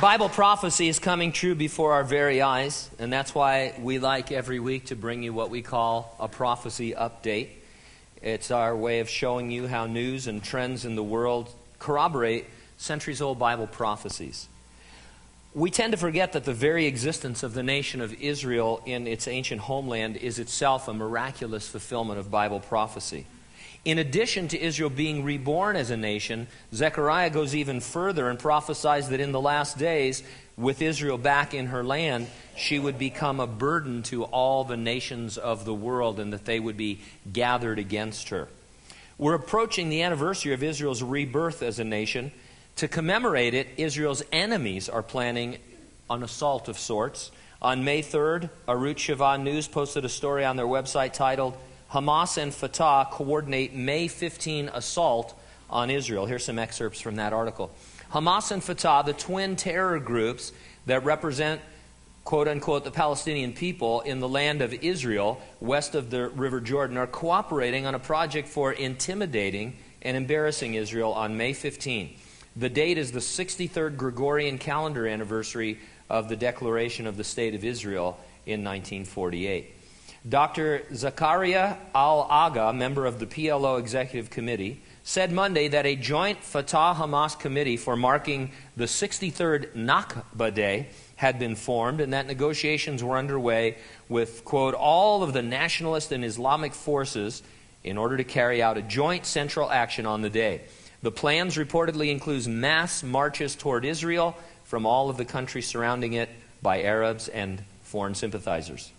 Bible prophecy is coming true before our very eyes, and that's why we like every week to bring you what we call a prophecy update. It's our way of showing you how news and trends in the world corroborate centuries old Bible prophecies. We tend to forget that the very existence of the nation of Israel in its ancient homeland is itself a miraculous fulfillment of Bible prophecy. In addition to Israel being reborn as a nation, Zechariah goes even further and prophesies that in the last days, with Israel back in her land, she would become a burden to all the nations of the world and that they would be gathered against her. We're approaching the anniversary of Israel's rebirth as a nation. To commemorate it, Israel's enemies are planning an assault of sorts. On May 3rd, Arutz Sheva News posted a story on their website titled, Hamas and Fatah coordinate May 15 assault on Israel. Here's some excerpts from that article. Hamas and Fatah, the twin terror groups that represent, quote unquote, the Palestinian people in the land of Israel, west of the River Jordan, are cooperating on a project for intimidating and embarrassing Israel on May 15. The date is the 63rd Gregorian calendar anniversary of the declaration of the State of Israel in 1948. Dr. Zakaria Al Aga, member of the PLO Executive Committee, said Monday that a joint Fatah Hamas committee for marking the 63rd Nakba Day had been formed and that negotiations were underway with, quote, all of the nationalist and Islamic forces in order to carry out a joint central action on the day. The plans reportedly include mass marches toward Israel from all of the countries surrounding it by Arabs and foreign sympathizers.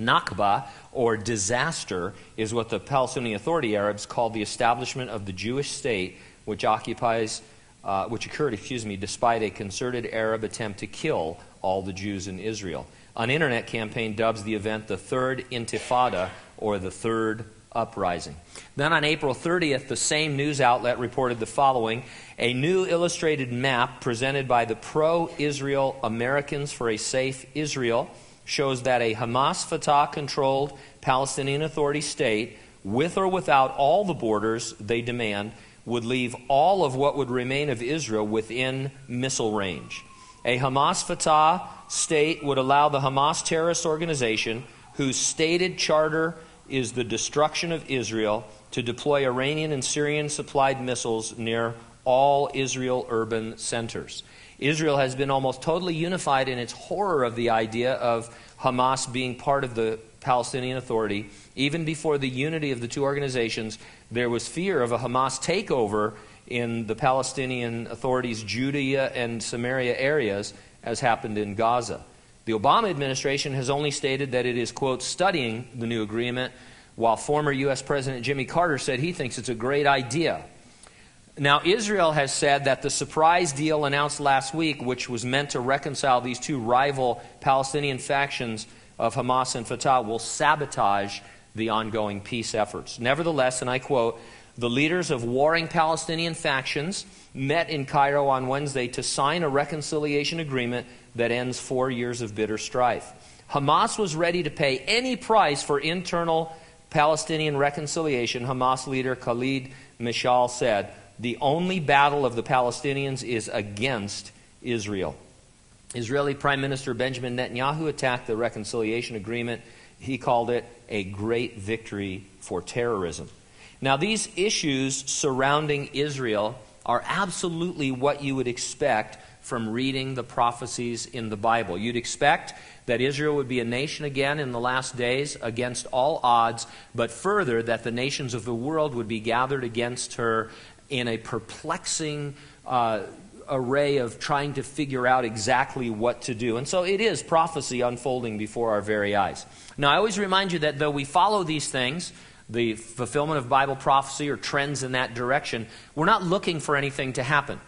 Nakba, or disaster, is what the Palestinian Authority Arabs call the establishment of the Jewish state, which occupies, uh, which occurred, excuse me, despite a concerted Arab attempt to kill all the Jews in Israel. An internet campaign dubs the event the Third Intifada, or the Third Uprising. Then on April 30th, the same news outlet reported the following a new illustrated map presented by the pro Israel Americans for a Safe Israel shows that a Hamas Fatah controlled Palestinian Authority state, with or without all the borders they demand, would leave all of what would remain of Israel within missile range. A Hamas Fatah state would allow the Hamas terrorist organization, whose stated charter is the destruction of Israel, to deploy Iranian and Syrian supplied missiles near all Israel urban centers. Israel has been almost totally unified in its horror of the idea of Hamas being part of the Palestinian Authority. Even before the unity of the two organizations, there was fear of a Hamas takeover in the Palestinian Authority's Judea and Samaria areas, as happened in Gaza. The Obama administration has only stated that it is, quote, studying the new agreement, while former U.S. President Jimmy Carter said he thinks it's a great idea. Now, Israel has said that the surprise deal announced last week, which was meant to reconcile these two rival Palestinian factions of Hamas and Fatah, will sabotage the ongoing peace efforts. Nevertheless, and I quote, the leaders of warring Palestinian factions met in Cairo on Wednesday to sign a reconciliation agreement that ends four years of bitter strife. Hamas was ready to pay any price for internal Palestinian reconciliation, Hamas leader Khalid Mashal said the only battle of the Palestinians is against Israel. Israeli Prime Minister Benjamin Netanyahu attacked the reconciliation agreement. He called it a great victory for terrorism. Now, these issues surrounding Israel are absolutely what you would expect from reading the prophecies in the Bible. You'd expect that Israel would be a nation again in the last days against all odds, but further, that the nations of the world would be gathered against her in a perplexing uh, array of trying to figure out exactly what to do. And so it is prophecy unfolding before our very eyes. Now, I always remind you that though we follow these things, the fulfillment of Bible prophecy or trends in that direction, we're not looking for anything to happen.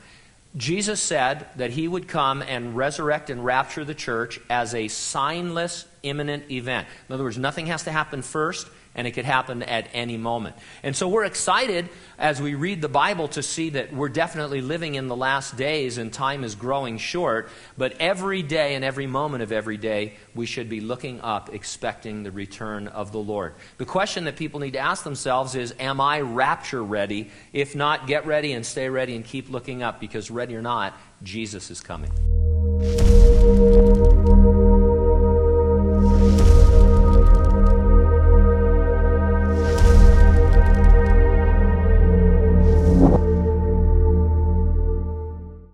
Jesus said that he would come and resurrect and rapture the church as a signless, imminent event. In other words, nothing has to happen first and it could happen at any moment. And so we're excited as we read the Bible to see that we're definitely living in the last days and time is growing short, but every day and every moment of every day, we should be looking up, expecting the return of the Lord. The question that people need to ask themselves is Am I rapture ready? If not, get ready and stay ready and keep looking up because, ready or not, Jesus is coming.